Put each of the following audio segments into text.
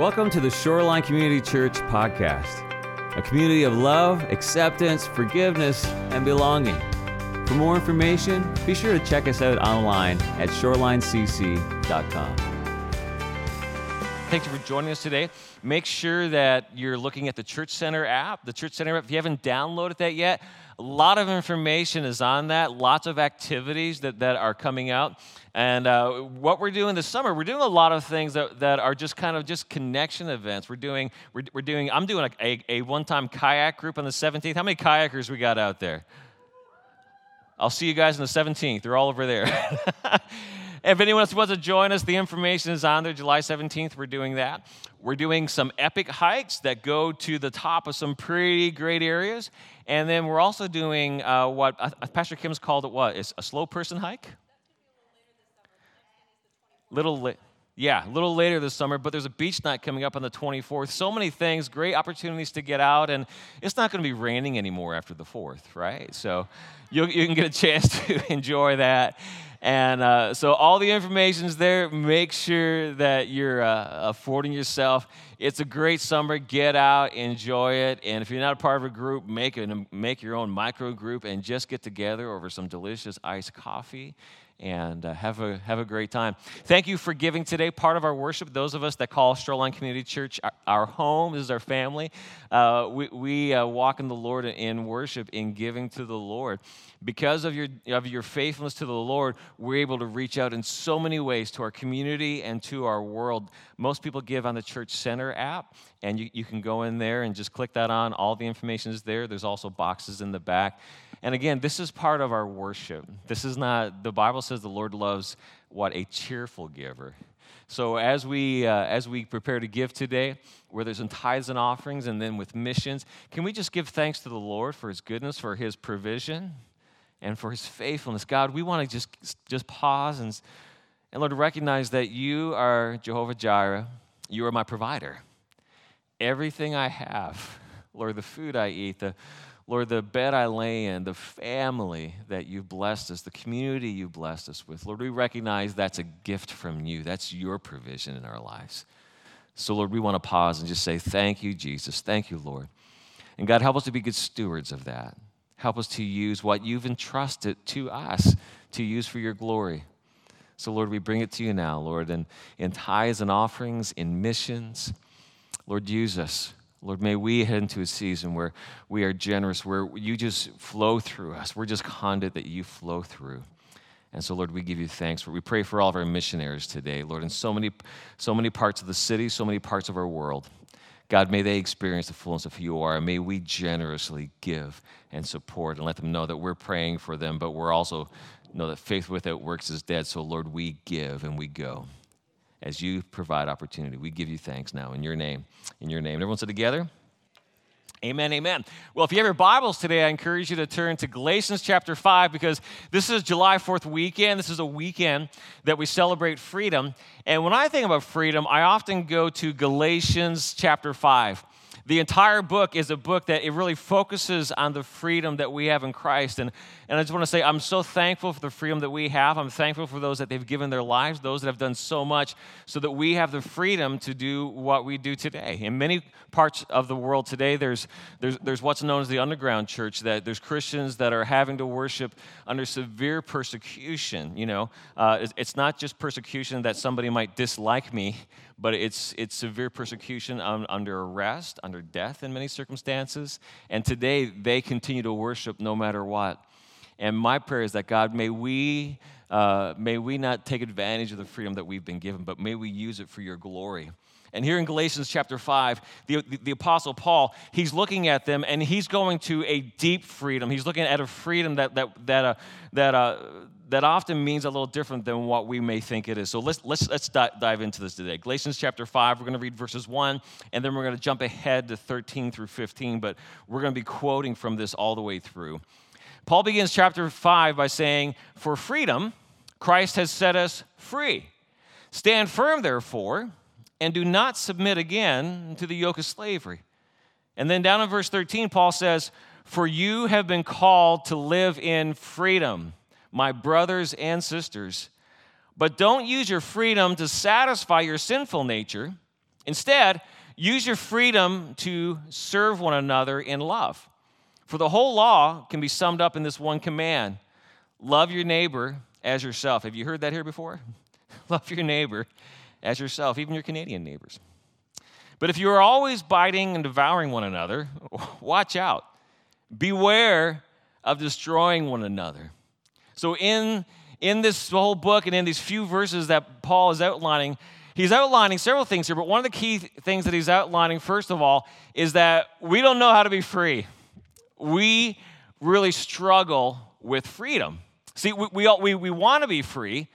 Welcome to the Shoreline Community Church podcast, a community of love, acceptance, forgiveness, and belonging. For more information, be sure to check us out online at shorelinecc.com. Thank you for joining us today. Make sure that you're looking at the Church Center app. The Church Center app, if you haven't downloaded that yet, a lot of information is on that, lots of activities that, that are coming out. And uh, what we're doing this summer, we're doing a lot of things that, that are just kind of just connection events. We're doing, we're, we're doing I'm doing a, a, a one-time kayak group on the 17th. How many kayakers we got out there? I'll see you guys on the 17th. They're all over there. If anyone else wants to join us, the information is on there. July 17th, we're doing that. We're doing some epic hikes that go to the top of some pretty great areas. And then we're also doing uh, what uh, Pastor Kim's called it what? Is a slow person hike? Little late. Yeah, a little later this summer, but there's a beach night coming up on the 24th. So many things, great opportunities to get out, and it's not going to be raining anymore after the 4th, right? So you you can get a chance to enjoy that. And uh, so all the information is there. Make sure that you're uh, affording yourself. It's a great summer. Get out, enjoy it. And if you're not a part of a group, make, a, make your own micro group and just get together over some delicious iced coffee and uh, have, a, have a great time. Thank you for giving today. Part of our worship, those of us that call Shoreline Community Church our, our home, this is our family. Uh, we we uh, walk in the Lord in worship, in giving to the Lord. Because of your, of your faithfulness to the Lord, we're able to reach out in so many ways to our community and to our world. Most people give on the Church Center app, and you, you can go in there and just click that on. All the information is there. There's also boxes in the back. And again, this is part of our worship. This is not, the Bible says the Lord loves what? A cheerful giver. So as we uh, as we prepare to give today, where there's in tithes and offerings, and then with missions, can we just give thanks to the Lord for His goodness, for His provision, and for His faithfulness? God, we want to just just pause and and Lord recognize that You are Jehovah Jireh. You are my provider. Everything I have, Lord, the food I eat, the Lord, the bed I lay in, the family that you've blessed us, the community you've blessed us with, Lord, we recognize that's a gift from you. That's your provision in our lives. So, Lord, we want to pause and just say, Thank you, Jesus. Thank you, Lord. And God, help us to be good stewards of that. Help us to use what you've entrusted to us to use for your glory. So, Lord, we bring it to you now, Lord, in, in tithes and offerings, in missions. Lord, use us. Lord, may we head into a season where we are generous, where you just flow through us. We're just conduit that you flow through. And so, Lord, we give you thanks. We pray for all of our missionaries today, Lord, in so many, so many parts of the city, so many parts of our world. God, may they experience the fullness of who you are, and may we generously give and support and let them know that we're praying for them, but we're also know that faith without works is dead. So, Lord, we give and we go as you provide opportunity. We give you thanks now in your name. In your name. Everyone said together? Amen, amen. Well, if you have your Bibles today, I encourage you to turn to Galatians chapter 5 because this is July 4th weekend. This is a weekend that we celebrate freedom. And when I think about freedom, I often go to Galatians chapter 5 the entire book is a book that it really focuses on the freedom that we have in Christ. And, and I just want to say, I'm so thankful for the freedom that we have. I'm thankful for those that they've given their lives, those that have done so much, so that we have the freedom to do what we do today. In many parts of the world today, there's, there's, there's what's known as the underground church, that there's Christians that are having to worship under severe persecution. You know, uh, it's, it's not just persecution that somebody might dislike me but it's, it's severe persecution um, under arrest, under death in many circumstances. And today, they continue to worship no matter what. And my prayer is that God, may we, uh, may we not take advantage of the freedom that we've been given, but may we use it for your glory. And here in Galatians chapter 5, the, the, the, Apostle Paul, he's looking at them and he's going to a deep freedom. He's looking at a freedom that, that, that, uh, that, uh, that often means a little different than what we may think it is. So let's, let's, let's dive into this today. Galatians chapter 5, we're going to read verses 1, and then we're going to jump ahead to 13 through 15, but we're going to be quoting from this all the way through. Paul begins chapter 5 by saying, For freedom, Christ has set us free. Stand firm, therefore, and do not submit again to the yoke of slavery. And then down in verse 13, Paul says, For you have been called to live in freedom my brothers and sisters. But don't use your freedom to satisfy your sinful nature. Instead, use your freedom to serve one another in love. For the whole law can be summed up in this one command love your neighbor as yourself. Have you heard that here before? love your neighbor as yourself, even your Canadian neighbors. But if you are always biting and devouring one another, watch out. Beware of destroying one another. So, in, in this whole book and in these few verses that Paul is outlining, he's outlining several things here, but one of the key things that he's outlining, first of all, is that we don't know how to be free. We really struggle with freedom. See, we, we, we, we want to be free,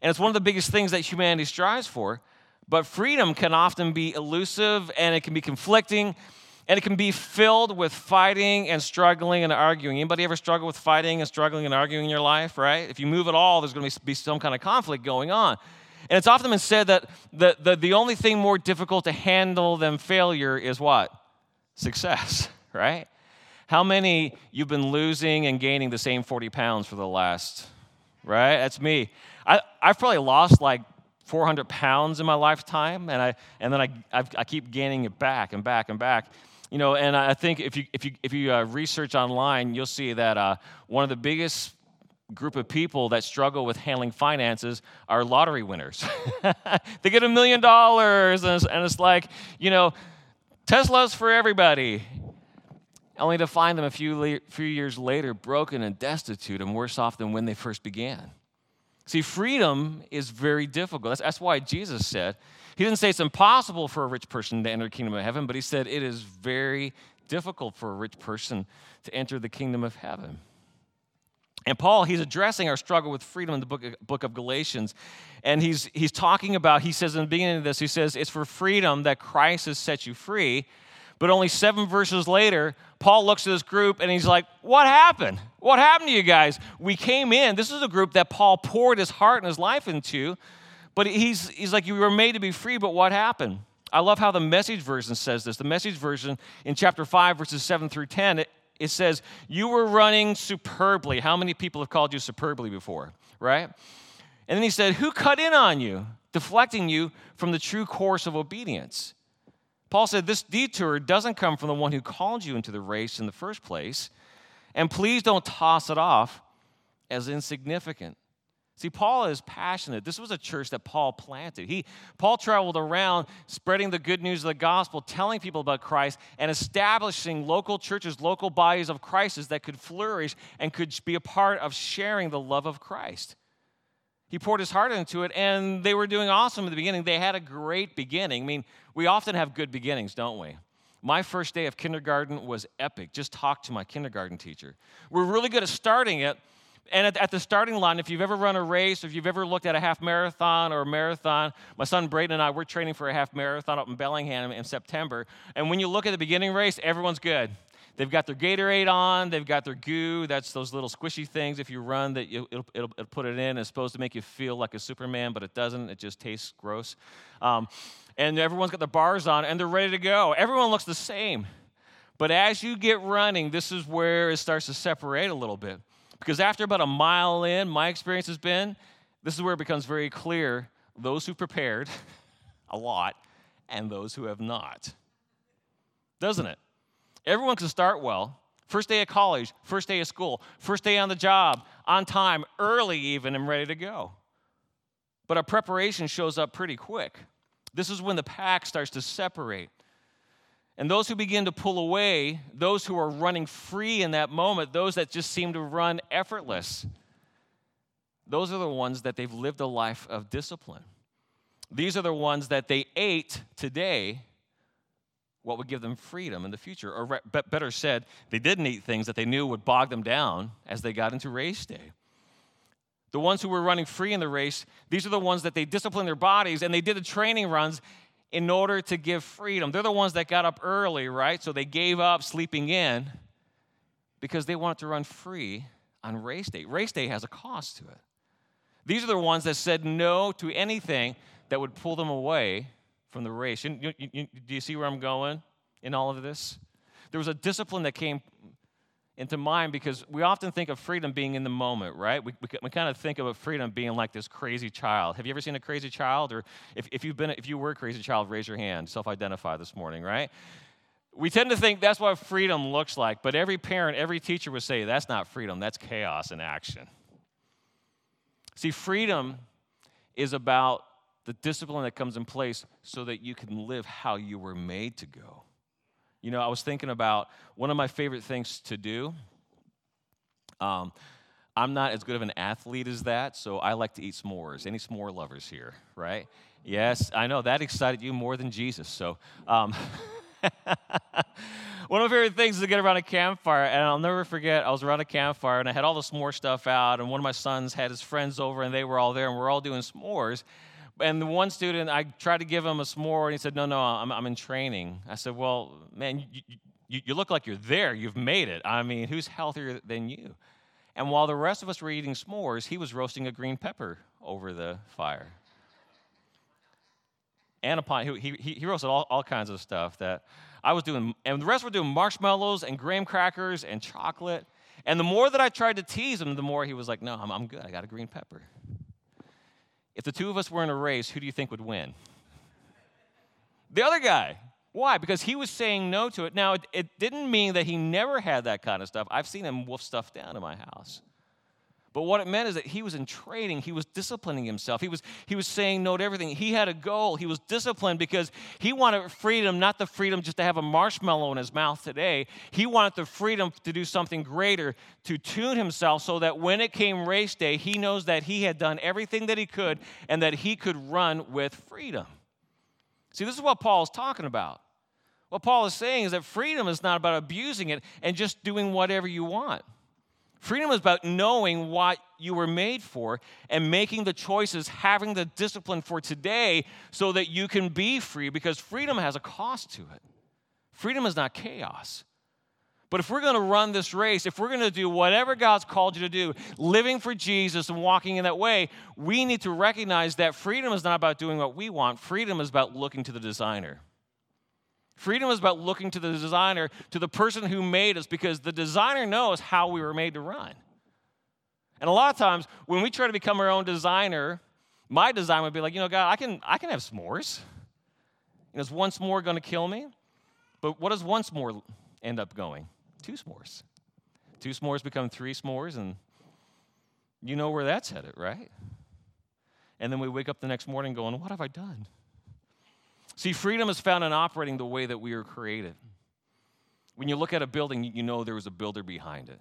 and it's one of the biggest things that humanity strives for, but freedom can often be elusive and it can be conflicting and it can be filled with fighting and struggling and arguing. Anybody ever struggle with fighting and struggling and arguing in your life, right? If you move at all, there's going to be some kind of conflict going on. And it's often been said that the, the, the only thing more difficult to handle than failure is what? Success, right? How many you've been losing and gaining the same 40 pounds for the last, right? That's me. I, I've probably lost like 400 pounds in my lifetime, and, I, and then I, I've, i keep gaining it back and back and back. You know, and I think if you, if you, if you uh, research online, you'll see that uh, one of the biggest group of people that struggle with handling finances are lottery winners. they get a million dollars, and it's like, you know, Tesla's for everybody. Only to find them a few, le- few years later broken and destitute and worse off than when they first began. See, freedom is very difficult. That's, that's why Jesus said, He didn't say it's impossible for a rich person to enter the kingdom of heaven, but He said it is very difficult for a rich person to enter the kingdom of heaven. And Paul, he's addressing our struggle with freedom in the book of, book of Galatians. And he's, he's talking about, he says in the beginning of this, he says, it's for freedom that Christ has set you free. But only seven verses later, Paul looks at this group and he's like, What happened? What happened to you guys? We came in. This is a group that Paul poured his heart and his life into. But he's, he's like, You were made to be free, but what happened? I love how the message version says this. The message version in chapter 5, verses 7 through 10, it, it says, You were running superbly. How many people have called you superbly before, right? And then he said, Who cut in on you, deflecting you from the true course of obedience? Paul said, This detour doesn't come from the one who called you into the race in the first place. And please don't toss it off as insignificant. See, Paul is passionate. This was a church that Paul planted. He, Paul traveled around spreading the good news of the gospel, telling people about Christ, and establishing local churches, local bodies of Christ that could flourish and could be a part of sharing the love of Christ. He poured his heart into it, and they were doing awesome in the beginning. They had a great beginning. I mean, we often have good beginnings, don't we? My first day of kindergarten was epic. Just talk to my kindergarten teacher. We're really good at starting it. And at, at, the starting line, if you've ever run a race, or if you've ever looked at a half marathon or a marathon, my son Braden and I, we're training for a half marathon up in Bellingham in September. And when you look at the beginning race, everyone's good. They've got their Gatorade on. They've got their goo. That's those little squishy things. If you run, that you, it'll, it'll, it'll, put it in. It's supposed to make you feel like a Superman, but it doesn't. It just tastes gross. Um, and everyone's got their bars on, and they're ready to go. Everyone looks the same. But as you get running, this is where it starts to separate a little bit. Because after about a mile in, my experience has been this is where it becomes very clear those who prepared a lot and those who have not. Doesn't it? Everyone can start well. First day of college, first day of school, first day on the job, on time, early even, and ready to go. But our preparation shows up pretty quick. This is when the pack starts to separate. And those who begin to pull away, those who are running free in that moment, those that just seem to run effortless, those are the ones that they've lived a life of discipline. These are the ones that they ate today what would give them freedom in the future. Or better said, they didn't eat things that they knew would bog them down as they got into race day. The ones who were running free in the race, these are the ones that they disciplined their bodies and they did the training runs in order to give freedom. They're the ones that got up early, right? So they gave up sleeping in because they wanted to run free on race day. Race day has a cost to it. These are the ones that said no to anything that would pull them away from the race. You, you, you, do you see where I'm going in all of this? There was a discipline that came into mind because we often think of freedom being in the moment, right? We, we, we, kind of think of a freedom being like this crazy child. Have you ever seen a crazy child? Or if, if, you've been, if you were a crazy child, raise your hand, self identify this morning, right? We tend to think that's what freedom looks like, but every parent, every teacher would say that's not freedom, that's chaos in action. See, freedom is about the discipline that comes in place so that you can live how you were made to go. You know, I was thinking about one of my favorite things to do. Um, I'm not as good of an athlete as that, so I like to eat s'mores. Any s'more lovers here, right? Yes, I know that excited you more than Jesus. So, um, one of my favorite things is to get around a campfire, and I'll never forget. I was around a campfire, and I had all the s'more stuff out, and one of my sons had his friends over, and they were all there, and we're all doing s'mores. And the one student, I tried to give him a s'more, and he said, No, no, I'm, I'm in training. I said, Well, man, you, you, you look like you're there. You've made it. I mean, who's healthier than you? And while the rest of us were eating s'mores, he was roasting a green pepper over the fire. And upon, he, he, he roasted all, all kinds of stuff that I was doing. And the rest were doing marshmallows and graham crackers and chocolate. And the more that I tried to tease him, the more he was like, No, I'm, I'm good. I got a green pepper. If the two of us were in a race, who do you think would win? The other guy. Why? Because he was saying no to it. Now, it, it, didn't mean that he never had that kind of stuff. I've seen him wolf stuff down in my house. But what it meant is that he was in training, he was disciplining himself. He was, he was saying no to everything. He had a goal. He was disciplined because he wanted freedom, not the freedom just to have a marshmallow in his mouth today. He wanted the freedom to do something greater, to tune himself so that when it came race day, he knows that he had done everything that he could and that he could run with freedom. See, this is what Paul is talking about. What Paul is saying is that freedom is not about abusing it and just doing whatever you want. Freedom is about knowing what you were made for and making the choices, having the discipline for today so that you can be free because freedom has a cost to it. Freedom is not chaos. But if we're going to run this race, if we're going to do whatever God's called you to do, living for Jesus and walking in that way, we need to recognize that freedom is not about doing what we want. Freedom is about looking to the designer. Freedom is about looking to the designer, to the person who made us, because the designer knows how we were made to run. And a lot of times, when we try to become our own designer, my design would be like, you know, God, I can, I can have s'mores. And is one s'more going to kill me? But what does one s'more end up going? Two s'mores. Two s'mores become three s'mores, and you know where that's headed, right? And then we wake up the next morning going, What have I done? See, freedom is found in operating the way that we are created. When you look at a building, you know there was a builder behind it.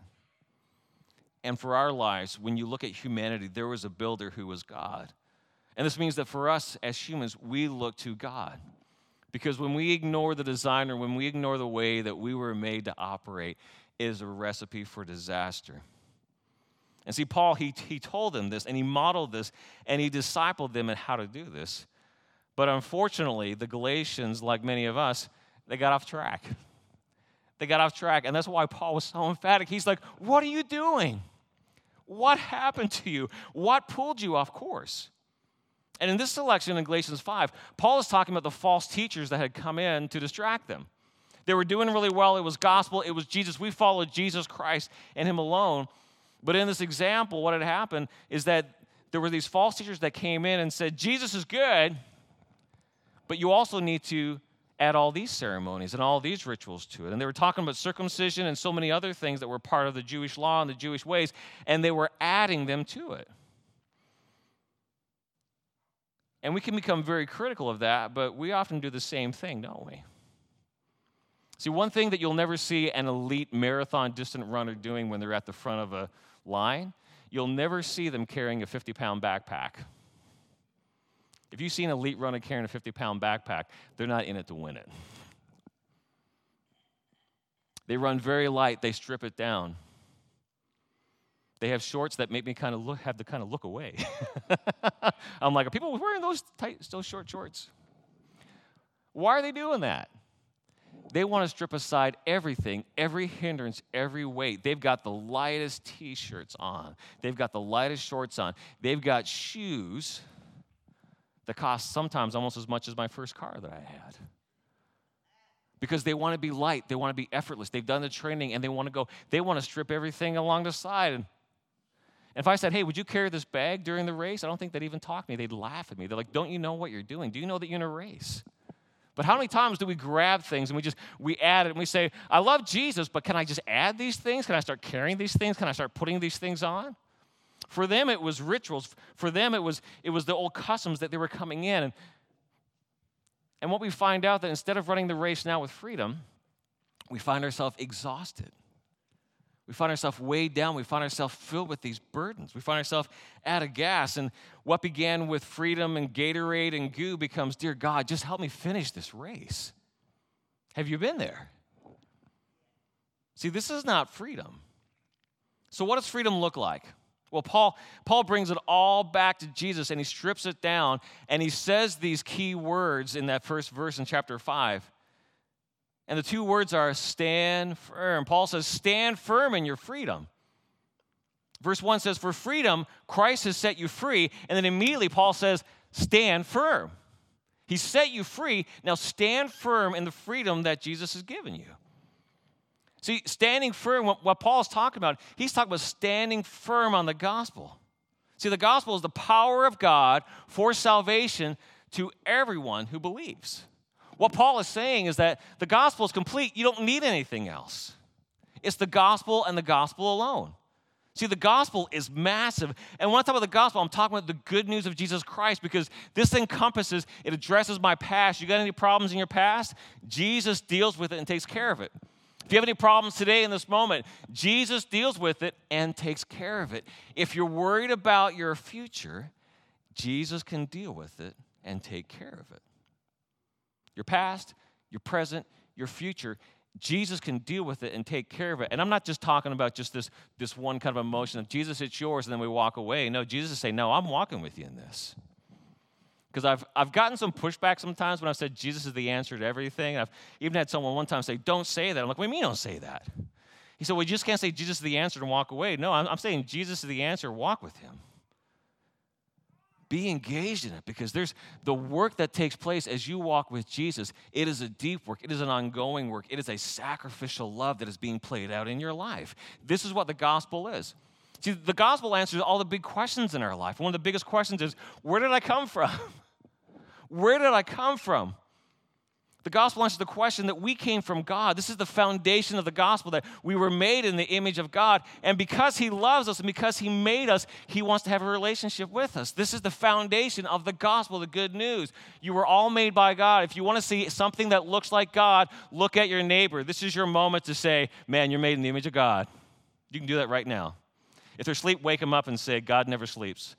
And for our lives, when you look at humanity, there was a builder who was God. And this means that for us as humans, we look to God. Because when we ignore the designer, when we ignore the way that we were made to operate, is a recipe for disaster. And see, Paul, he, he told them this and he modeled this and he discipled them in how to do this. But unfortunately, the Galatians, like many of us, they got off track. They got off track. And that's why Paul was so emphatic. He's like, What are you doing? What happened to you? What pulled you off course? And in this selection in Galatians 5, Paul is talking about the false teachers that had come in to distract them. They were doing really well. It was gospel, it was Jesus. We followed Jesus Christ and Him alone. But in this example, what had happened is that there were these false teachers that came in and said, Jesus is good, but you also need to add all these ceremonies and all these rituals to it. And they were talking about circumcision and so many other things that were part of the Jewish law and the Jewish ways, and they were adding them to it. And we can become very critical of that, but we often do the same thing, don't we? See, one thing that you'll never see an elite marathon distant runner doing when they're at the front of a line, you'll never see them carrying a 50 pound backpack. If you see an elite runner carrying a 50 pound backpack, they're not in it to win it. They run very light, they strip it down. They have shorts that make me kind of look, have to kind of look away. I'm like, are people wearing those tight, those short shorts? Why are they doing that? They want to strip aside everything, every hindrance, every weight. They've got the lightest t shirts on, they've got the lightest shorts on, they've got shoes that cost sometimes almost as much as my first car that I had. because they want to be light, they want to be effortless. They've done the training and they want to go, they want to strip everything along the side. And if I said, hey, would you carry this bag during the race? I don't think they'd even talk to me. They'd laugh at me. They're like, don't you know what you're doing? Do you know that you're in a race? But how many times do we grab things and we just we add it and we say, I love Jesus, but can I just add these things? Can I start carrying these things? Can I start putting these things on? For them it was rituals. For them it was it was the old customs that they were coming in. And, and what we find out that instead of running the race now with freedom, we find ourselves exhausted. We find ourselves weighed down. We find ourselves filled with these burdens. We find ourselves out of gas. And what began with freedom and Gatorade and goo becomes, Dear God, just help me finish this race. Have you been there? See, this is not freedom. So, what does freedom look like? Well, Paul, Paul brings it all back to Jesus and he strips it down and he says these key words in that first verse in chapter 5. And the two words are stand firm. Paul says, stand firm in your freedom. Verse 1 says, For freedom, Christ has set you free. And then immediately Paul says, stand firm. He set you free. Now stand firm in the freedom that Jesus has given you. See, standing firm, what Paul's talking about, he's talking about standing firm on the gospel. See, the gospel is the power of God for salvation to everyone who believes. What Paul is saying is that the gospel is complete. You don't need anything else. It's the gospel and the gospel alone. See, the gospel is massive. And when I talk about the gospel, I'm talking about the good news of Jesus Christ because this encompasses, it addresses my past. You got any problems in your past? Jesus deals with it and takes care of it. If you have any problems today in this moment, Jesus deals with it and takes care of it. If you're worried about your future, Jesus can deal with it and take care of it your past, your present, your future. Jesus can deal with it and take care of it. And I'm not just talking about just this, this one kind of emotion of Jesus, it's yours, and then we walk away. No, Jesus is saying, No, I'm walking with you in this. Because I've, I've gotten some pushback sometimes when I've said Jesus is the answer to everything. I've even had someone one time say, Don't say that. I'm like, What do you mean don't say that? He said, Well, you just can't say Jesus is the answer and walk away. No, I'm, I'm saying Jesus is the answer, walk with him be engaged in it because there's the work that takes place as you walk with Jesus. It is a deep work, it is an ongoing work, it is a sacrificial love that is being played out in your life. This is what the gospel is. See, the gospel answers all the big questions in our life. One of the biggest questions is where did I come from? where did I come from? The gospel answers the question that we came from God. This is the foundation of the gospel that we were made in the image of God. And because He loves us and because He made us, He wants to have a relationship with us. This is the foundation of the gospel, the good news. You were all made by God. If you want to see something that looks like God, look at your neighbor. This is your moment to say, Man, you're made in the image of God. You can do that right now. If they're asleep, wake them up and say, God never sleeps.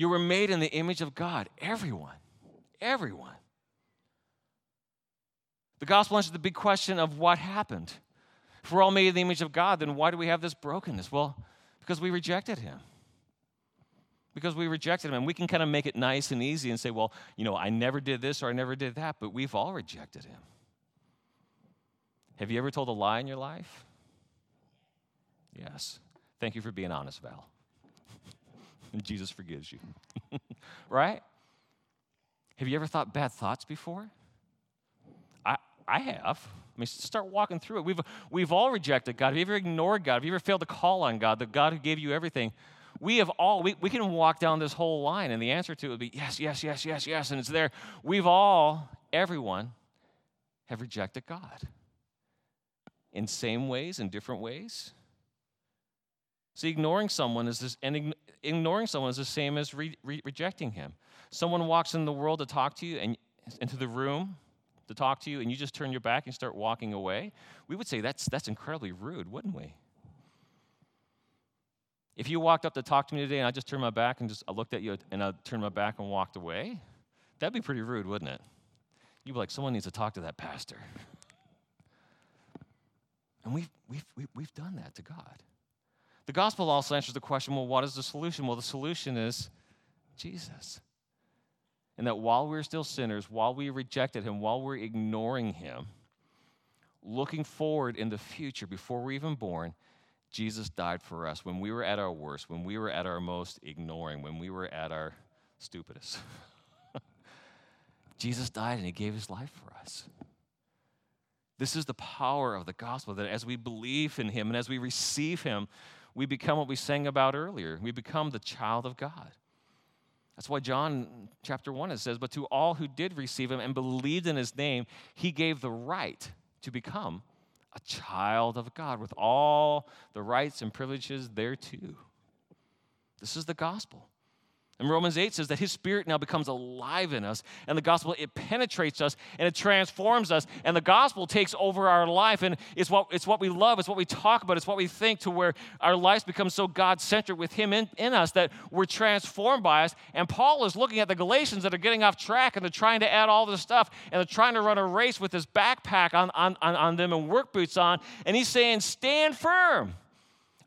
You were made in the image of God, everyone everyone. The gospel answers the big question of what happened. If we're all made in the image of God, then why do we have this brokenness? Well, because we rejected Him. Because we rejected Him. And we can kind of make it nice and easy and say, well, you know, I never did this or I never did that, but we've all rejected Him. Have you ever told a lie in your life? Yes. Thank you for being honest, Val. Jesus forgives you. right? Have you ever thought bad thoughts before? I, I have. I mean, start walking through it. We've, we've all rejected God. Have you ever ignored God? Have you ever failed to call on God, the God who gave you everything? We have all, we, we can walk down this whole line, and the answer to it would be yes, yes, yes, yes, yes, and it's there. We've all, everyone, have rejected God in same ways, in different ways. See, ignoring someone is this, and ignoring someone is the same as re, re, rejecting him. Someone walks in the world to talk to you and into the room to talk to you, and you just turn your back and start walking away. We would say that's that's incredibly rude, wouldn't we? If you walked up to talk to me today and I just turned my back and just I looked at you and I turned my back and walked away, that'd be pretty rude, wouldn't it? You'd be like, someone needs to talk to that pastor. And we've, we've, we've done that to God. The gospel also answers the question well, what is the solution? Well, the solution is Jesus. And that while we're still sinners, while we rejected him, while we're ignoring him, looking forward in the future before we're even born, Jesus died for us when we were at our worst, when we were at our most ignoring, when we were at our stupidest. Jesus died and he gave his life for us. This is the power of the gospel that as we believe in him and as we receive him, we become what we sang about earlier. We become the child of God. That's why John chapter 1 it says, But to all who did receive him and believed in his name, he gave the right to become a child of God with all the rights and privileges thereto. This is the gospel. And Romans 8 says that his spirit now becomes alive in us, and the gospel, it penetrates us and it transforms us, and the gospel takes over our life. And it's what, it's what we love, it's what we talk about, it's what we think to where our lives become so God centered with him in, in us that we're transformed by us. And Paul is looking at the Galatians that are getting off track and they're trying to add all this stuff and they're trying to run a race with this backpack on, on, on, on them and work boots on. And he's saying, Stand firm.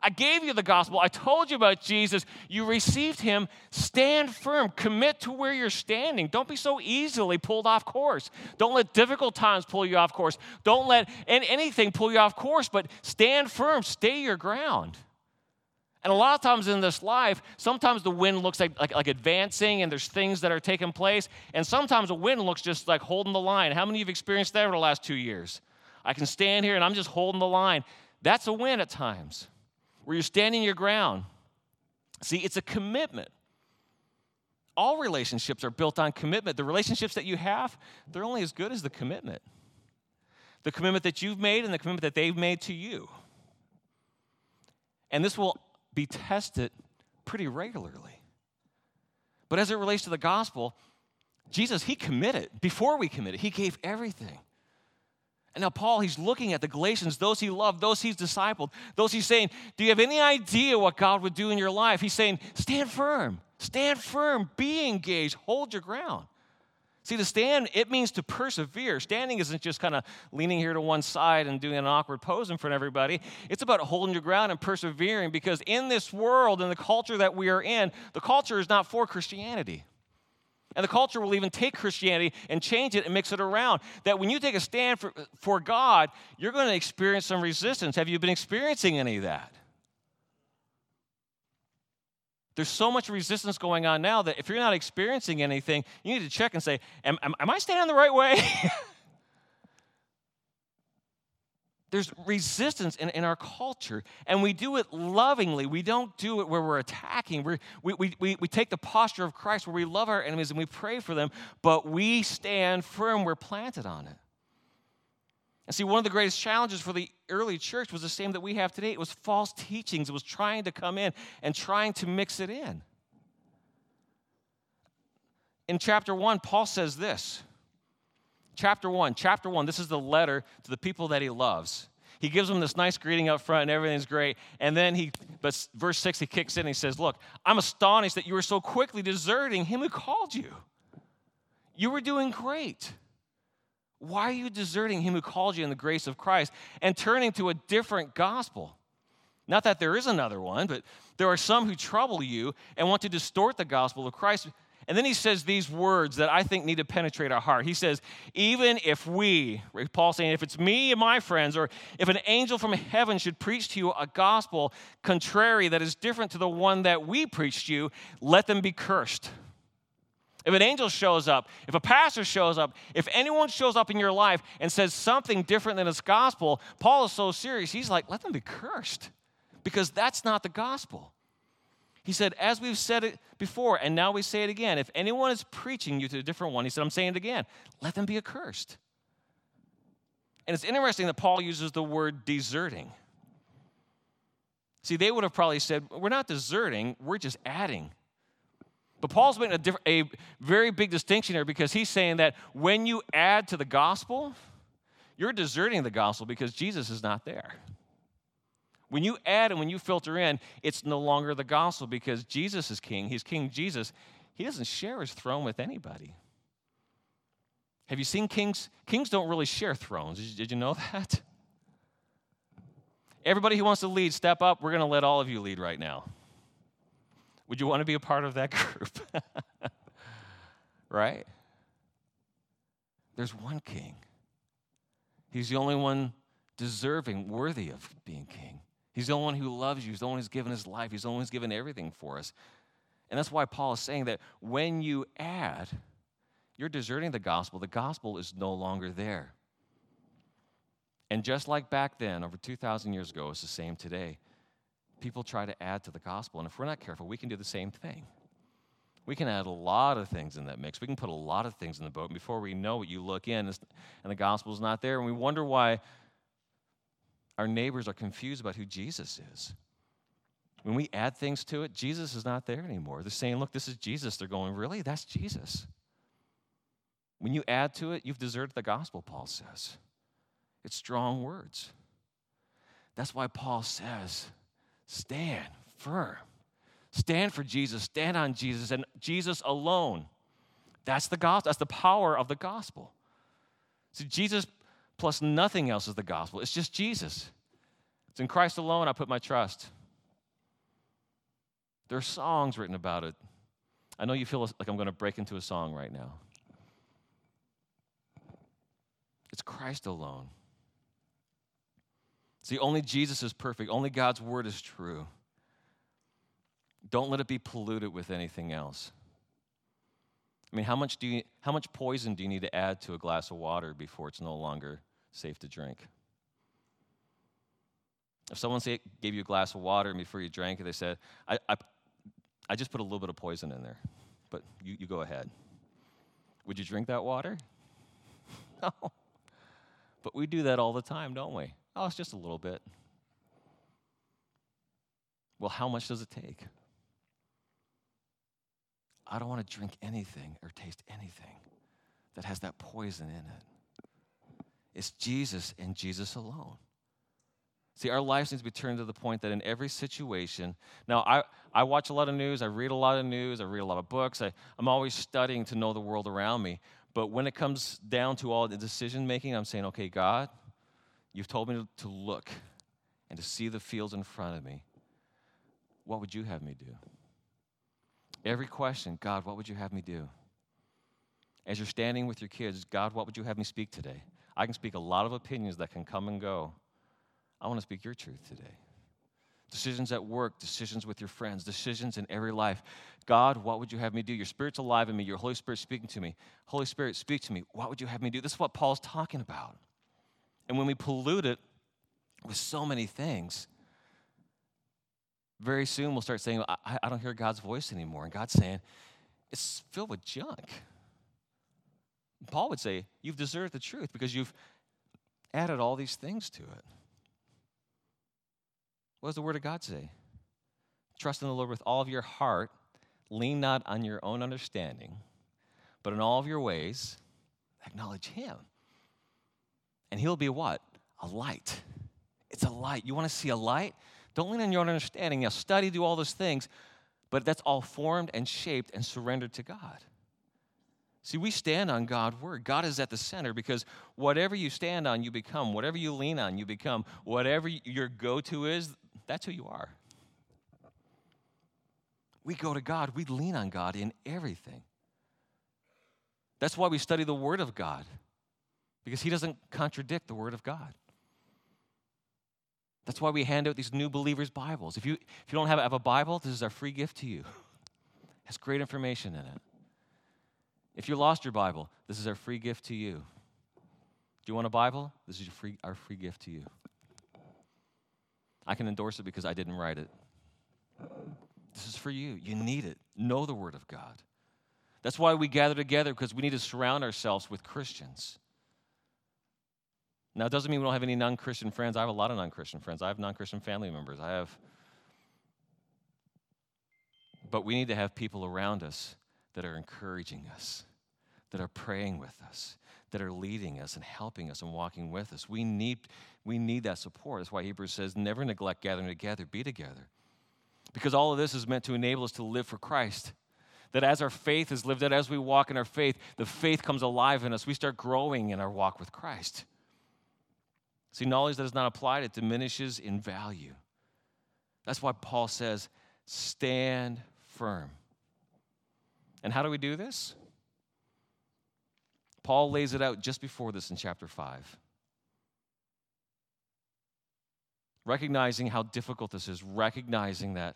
I gave you the gospel. I told you about Jesus. You received him. Stand firm. Commit to where you're standing. Don't be so easily pulled off course. Don't let difficult times pull you off course. Don't let anything pull you off course, but stand firm. Stay your ground. And a lot of times in this life, sometimes the wind looks like, like, like, advancing and there's things that are taking place. And sometimes the wind looks just like holding the line. How many of you have experienced that over the last two years? I can stand here and I'm just holding the line. That's a win at times where you're standing your ground. See, it's a commitment. All relationships are built on commitment. The relationships that you have, they're only as good as the commitment. The commitment that you've made and the commitment that they've made to you. And this will be tested pretty regularly. But as it relates to the gospel, Jesus, he committed. Before we committed, he gave everything. And now, Paul, he's looking at the Galatians, those he loved, those he's discipled, those he's saying, Do you have any idea what God would do in your life? He's saying, Stand firm, stand firm, be engaged, hold your ground. See, to stand, it means to persevere. Standing isn't just kind of leaning here to one side and doing an awkward pose in front of everybody. It's about holding your ground and persevering because in this world, in the culture that we are in, the culture is not for Christianity. And the culture will even take Christianity and change it and mix it around. That when you take a stand for, for God, you're going to experience some resistance. Have you been experiencing any of that? There's so much resistance going on now that if you're not experiencing anything, you need to check and say, Am, am, am I standing the right way? there's resistance in, in our culture, and we do it lovingly. We don't do it where we're attacking. We're, we, we, we, we take the posture of Christ where we love our enemies and we pray for them, but we stand firm. We're planted on it. And see, one of the greatest challenges for the early church was the same that we have today. It was false teachings, it was trying to come in and trying to mix it in. In chapter 1, Paul says this chapter 1, chapter 1, this is the letter to the people that he loves. He gives them this nice greeting up front and everything's great. And then he, but verse 6, he kicks in and he says, Look, I'm astonished that you were so quickly deserting him who called you. You were doing great. Why are you deserting him who called you in the grace of Christ and turning to a different gospel? Not that there is another one, but there are some who trouble you and want to distort the gospel of Christ and then he says these words that I think need to penetrate our heart. He says, even if we, Paul saying, if it's me and my friends, or if an angel from heaven should preach to you a gospel contrary that is different to the one that we preached to you, let them be cursed. If an angel shows up, if a pastor shows up, if anyone shows up in your life and says something different than his gospel, Paul is so serious, he's like, let them be cursed because that's not the gospel. He said, as we've said it before, and now we say it again, if anyone is preaching you to a different one, he said, I'm saying it again, let them be accursed. And it's interesting that Paul uses the word deserting. See, they would have probably said, We're not deserting, we're just adding. But Paul's making a, diff- a very big distinction here because he's saying that when you add to the gospel, you're deserting the gospel because Jesus is not there. When you add and when you filter in, it's no longer the gospel because Jesus is king. He's King Jesus. He doesn't share his throne with anybody. Have you seen kings? Kings don't really share thrones. Did you know that? Everybody who wants to lead, step up. We're going to let all of you lead right now. Would you want to be a part of that group? right? There's one king. He's the only one deserving, worthy of being king. He's the only one who loves you. He's the one who's given his life. He's the one who's given everything for us. And that's why Paul is saying that when you add, you're deserting the gospel. The gospel is no longer there. And just like back then, over 2,000 years ago, it's the same today. People try to add to the gospel, and if we're not careful, we can do the same thing. We can add a lot of things in that mix. We can put a lot of things in the boat, and before we know it, you look in and the gospel's not there, and we wonder why our neighbors are confused about who Jesus is. When we add things to it, Jesus is not there anymore. They're saying, Look, this is Jesus. They're going, Really? That's Jesus. When you add to it, you've deserted the gospel, Paul says. It's strong words. That's why Paul says, Stand firm. Stand for Jesus. Stand on Jesus and Jesus alone. That's the gospel. That's the power of the gospel. See, Jesus plus nothing else is the gospel. It's just Jesus. It's in Christ alone I put my trust. There are songs written about it. I know you feel like I'm going to break into a song right now. It's Christ alone. See, only Jesus is perfect, only God's word is true. Don't let it be polluted with anything else. I mean, how much, do you, how much poison do you need to add to a glass of water before it's no longer safe to drink? If someone say, gave you a glass of water and before you drank it, they said, I, I, I just put a little bit of poison in there, but you, you go ahead. Would you drink that water? no. But we do that all the time, don't we? Oh, it's just a little bit. Well, how much does it take? I don't want to drink anything or taste anything that has that poison in it. It's Jesus and Jesus alone. See, our lives need to be turned to the point that in every situation, now I, I watch a lot of news, I read a lot of news, I read a lot of books, I, I'm always studying to know the world around me. But when it comes down to all the decision making, I'm saying, okay, God, you've told me to look and to see the fields in front of me. What would you have me do? Every question, God, what would you have me do? As you're standing with your kids, God, what would you have me speak today? I can speak a lot of opinions that can come and go. I want to speak your truth today. Decisions at work, decisions with your friends, decisions in every life. God, what would you have me do? Your Spirit's alive in me. Your Holy Spirit's speaking to me. Holy Spirit, speak to me. What would you have me do? This is what Paul's talking about. And when we pollute it with so many things, very soon we'll start saying, I, I don't hear God's voice anymore. And God's saying, it's filled with junk. Paul would say, You've deserted the truth because you've added all these things to it. What does the Word of God say? Trust in the Lord with all of your heart, lean not on your own understanding, but in all of your ways, acknowledge Him. And He'll be what? A light. It's a light. You want to see a light? Don't lean on your own understanding. Now, study, do all those things, but that's all formed and shaped and surrendered to God. See, we stand on God's word. God is at the center because whatever you stand on, you become. Whatever you lean on, you become. Whatever your go to is, that's who you are. We go to God, we lean on God in everything. That's why we study the Word of God, because He doesn't contradict the Word of God. That's why we hand out these new believers' Bibles. If you, if you don't have, have a Bible, this is our free gift to you. It has great information in it. If you lost your Bible, this is our free gift to you. Do you want a Bible? This is free, our free gift to you. I can endorse it because I didn't write it. This is for you. You need it. Know the Word of God. That's why we gather together because we need to surround ourselves with Christians. Now, it doesn't mean we don't have any non Christian friends. I have a lot of non Christian friends. I have non Christian family members. I have. But we need to have people around us that are encouraging us, that are praying with us, that are leading us and helping us and walking with us. We need, we need that support. That's why Hebrews says, never neglect gathering together, be together. Because all of this is meant to enable us to live for Christ. That as our faith is lived out, as we walk in our faith, the faith comes alive in us. We start growing in our walk with Christ. See, knowledge that is not applied, it diminishes in value. That's why Paul says, stand firm. And how do we do this? Paul lays it out just before this in chapter 5. Recognizing how difficult this is, recognizing that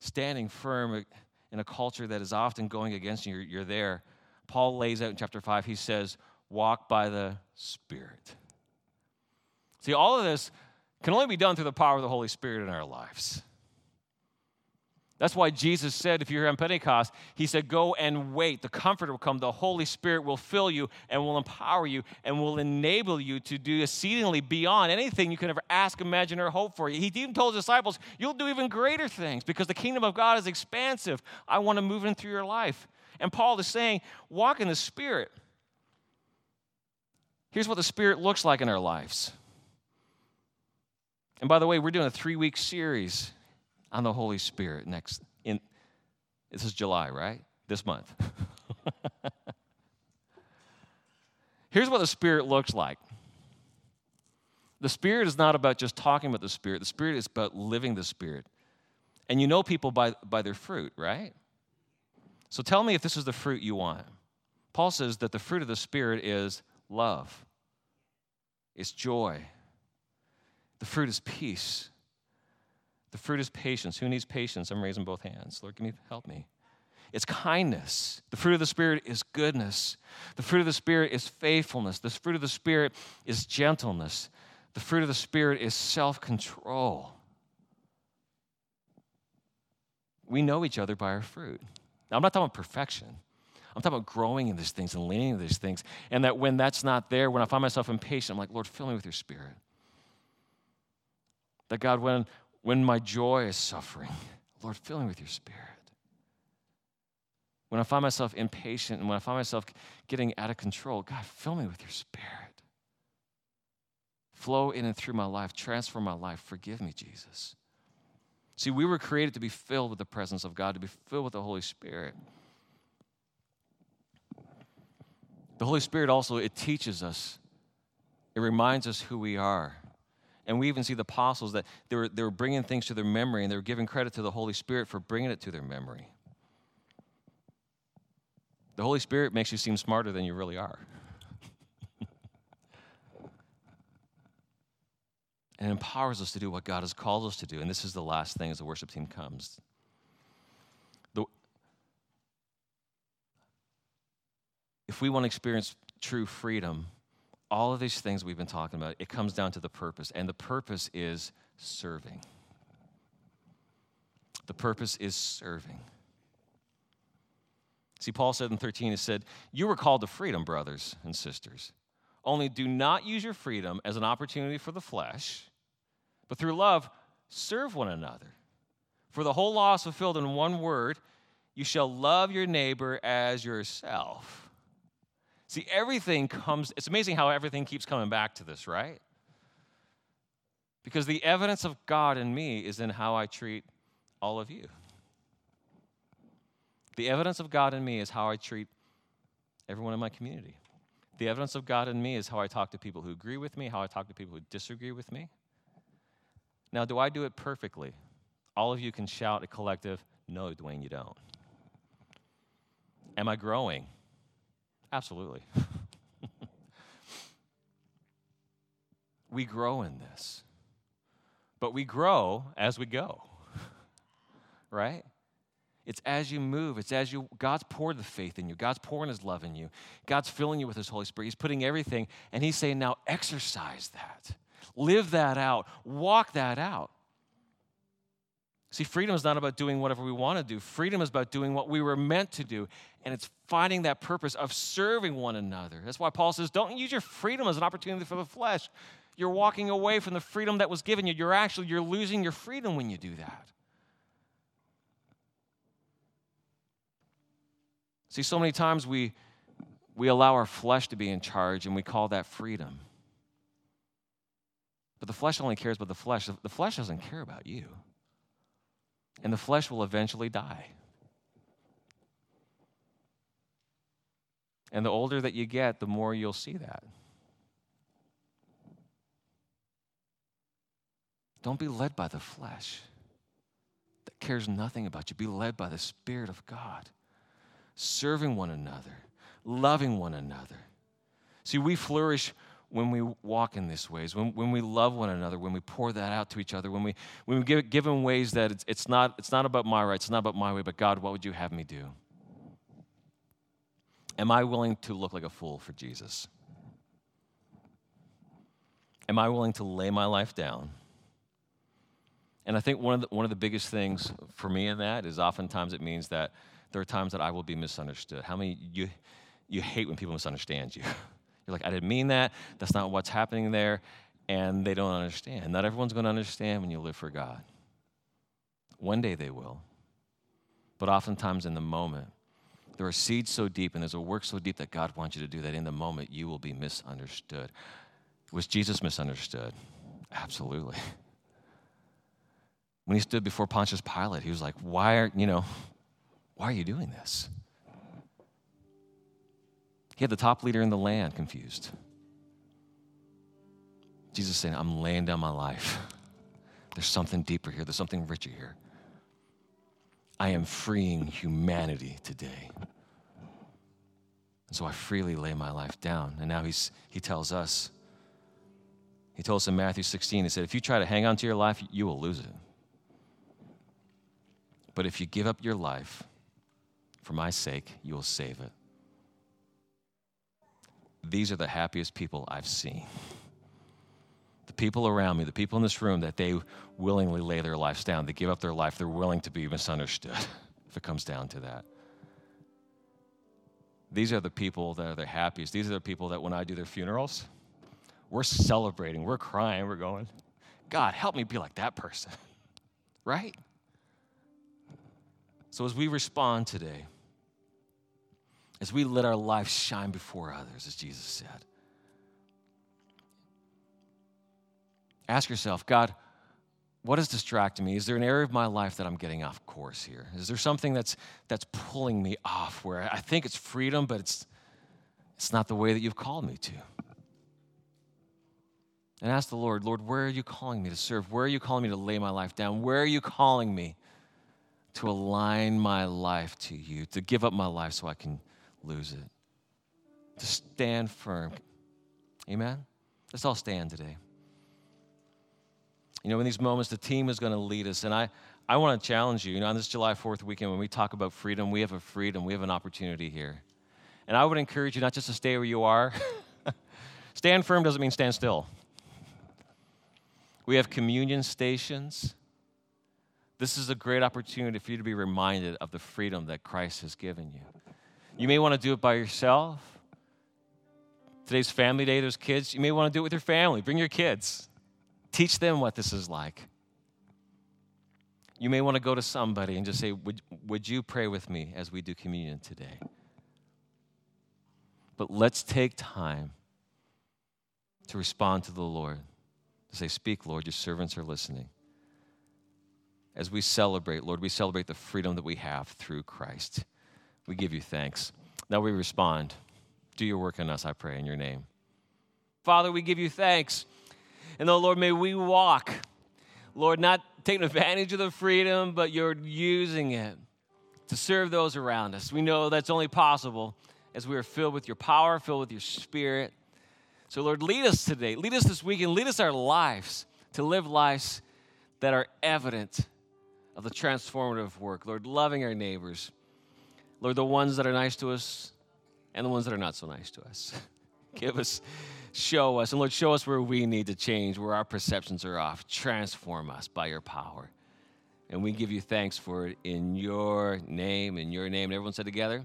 standing firm in a culture that is often going against you, you're, you're there. Paul lays out in chapter 5, he says, walk by the Spirit. See, all of this can only be done through the power of the Holy Spirit in our lives. That's why Jesus said, if you're here on Pentecost, he said, Go and wait. The Comforter will come. The Holy Spirit will fill you and will empower you and will enable you to do exceedingly beyond anything you can ever ask, imagine, or hope for. He even told his disciples, You'll do even greater things because the kingdom of God is expansive. I want to move in through your life. And Paul is saying, Walk in the Spirit. Here's what the Spirit looks like in our lives. And by the way, we're doing a three week series on the Holy Spirit next in this is July, right? This month. Here's what the Spirit looks like. The Spirit is not about just talking about the Spirit. The Spirit is about living the Spirit. And you know people by, by their fruit, right? So tell me if this is the fruit you want. Paul says that the fruit of the Spirit is love, it's joy, the fruit is peace, the fruit is patience. Who needs patience? I'm raising both hands. Lord, give me help me. It's kindness. The fruit of the Spirit is goodness. The fruit of the Spirit is faithfulness. The fruit of the Spirit is gentleness. The fruit of the Spirit is self control. We know each other by our fruit. Now, I'm not talking about perfection. I'm talking about growing in these things and leaning in these things. And that when that's not there, when I find myself impatient, I'm like, Lord, fill me with your spirit. That God, when, when my joy is suffering, Lord, fill me with your spirit. When I find myself impatient and when I find myself getting out of control, God, fill me with your spirit. Flow in and through my life, transform my life. Forgive me, Jesus. See, we were created to be filled with the presence of God, to be filled with the Holy Spirit. The Holy Spirit also, it teaches us, it reminds us who we are. And we even see the apostles that they were, they were bringing things to their memory and they were giving credit to the Holy Spirit for bringing it to their memory. The Holy Spirit makes you seem smarter than you really are. and empowers us to do what God has called us to do. And this is the last thing as the worship team comes. The, if we want to experience true freedom, all of these things we've been talking about, it comes down to the purpose. And the purpose is serving. The purpose is serving. See, Paul said in 13, he said, You were called to freedom, brothers and sisters. Only do not use your freedom as an opportunity for the flesh, but through love, serve one another. For the whole law is fulfilled in one word you shall love your neighbor as yourself. See, everything comes, it's amazing how everything keeps coming back to this, right? Because the evidence of God in me is in how I treat all of you. The evidence of God in me is how I treat everyone in my community. The evidence of God in me is how I talk to people who agree with me, how I talk to people who disagree with me. Now, do I do it perfectly? All of you can shout a collective, no, Dwayne, you don't. Am I growing? Absolutely. we grow in this. But we grow as we go. right? It's as you move. It's as you, God's poured the faith in you. God's pouring His love in you. God's filling you with His Holy Spirit. He's putting everything, and He's saying, now exercise that. Live that out. Walk that out. See, freedom is not about doing whatever we want to do. Freedom is about doing what we were meant to do. And it's finding that purpose of serving one another. That's why Paul says, don't use your freedom as an opportunity for the flesh. You're walking away from the freedom that was given you. You're actually you're losing your freedom when you do that. See, so many times we we allow our flesh to be in charge and we call that freedom. But the flesh only cares about the flesh. The flesh doesn't care about you and the flesh will eventually die. And the older that you get, the more you'll see that. Don't be led by the flesh that cares nothing about you. Be led by the Spirit of God, serving one another, loving one another. See, we flourish when we walk in these ways, when, when we love one another, when we pour that out to each other, when we, when we give, give in ways that it's, it's, not, it's not about my rights, it's not about my way, but God, what would you have me do? Am I willing to look like a fool for Jesus? Am I willing to lay my life down? And I think one of the, one of the biggest things for me in that is oftentimes it means that there are times that I will be misunderstood. How many you you hate when people misunderstand you? You're like, I didn't mean that. That's not what's happening there, and they don't understand. Not everyone's going to understand when you live for God. One day they will, but oftentimes in the moment, there are seeds so deep and there's a work so deep that God wants you to do that in the moment you will be misunderstood. Was Jesus misunderstood? Absolutely. When he stood before Pontius Pilate, he was like, Why are, you know, why are you doing this? He had the top leader in the land confused. Jesus saying, I'm laying down my life. There's something deeper here, there's something richer here. I am freeing humanity today. And so I freely lay my life down. And now he's, he tells us, he told us in Matthew 16, he said, if you try to hang on to your life, you will lose it. But if you give up your life for my sake, you will save it. These are the happiest people I've seen. The people around me, the people in this room, that they willingly lay their lives down. They give up their life. They're willing to be misunderstood, if it comes down to that. These are the people that are the happiest. These are the people that when I do their funerals, we're celebrating, we're crying, we're going, God, help me be like that person. right? So as we respond today, as we let our life shine before others, as Jesus said, ask yourself, God, what is distracting me? Is there an area of my life that I'm getting off course here? Is there something that's that's pulling me off where I think it's freedom, but it's it's not the way that you've called me to? And ask the Lord, Lord, where are you calling me to serve? Where are you calling me to lay my life down? Where are you calling me to align my life to you, to give up my life so I can lose it, to stand firm? Amen? Let's all stand today. You know, in these moments, the team is going to lead us. And I, I want to challenge you. You know, on this July 4th weekend, when we talk about freedom, we have a freedom, we have an opportunity here. And I would encourage you not just to stay where you are. stand firm doesn't mean stand still. We have communion stations. This is a great opportunity for you to be reminded of the freedom that Christ has given you. You may want to do it by yourself. Today's family day, there's kids. You may want to do it with your family. Bring your kids. Teach them what this is like. You may want to go to somebody and just say, Would, would you pray with me as we do communion today? But let's take time to respond to the Lord. To say, Speak, Lord, your servants are listening. As we celebrate, Lord, we celebrate the freedom that we have through Christ. We give you thanks. Now we respond. Do your work in us, I pray, in your name. Father, we give you thanks. And though, Lord, may we walk, Lord, not taking advantage of the freedom, but you're using it to serve those around us. We know that's only possible as we are filled with your power, filled with your spirit. So, Lord, lead us today. Lead us this week and lead us our lives to live lives that are evident of the transformative work. Lord, loving our neighbors. Lord, the ones that are nice to us and the ones that are not so nice to us. Give us show us. And Lord, show us where we need to change, where our perceptions are off. Transform us by your power. And we give you thanks for it in your name, in your name. And everyone said together,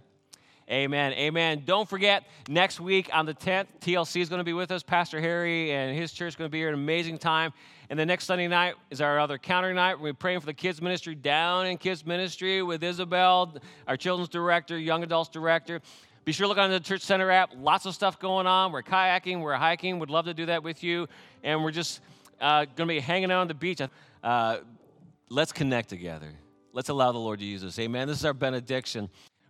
Amen. Amen. Don't forget, next week on the 10th, TLC is going to be with us. Pastor Harry and his church is going to be here. An amazing time. And the next Sunday night is our other counter night. We're praying for the kids' ministry down in kids' ministry with Isabel, our children's director, young adults director. Be sure to look on the Church Center app. Lots of stuff going on. We're kayaking, we're hiking. Would love to do that with you. And we're just uh, going to be hanging out on the beach. Uh, let's connect together. Let's allow the Lord to use us. Amen. This is our benediction.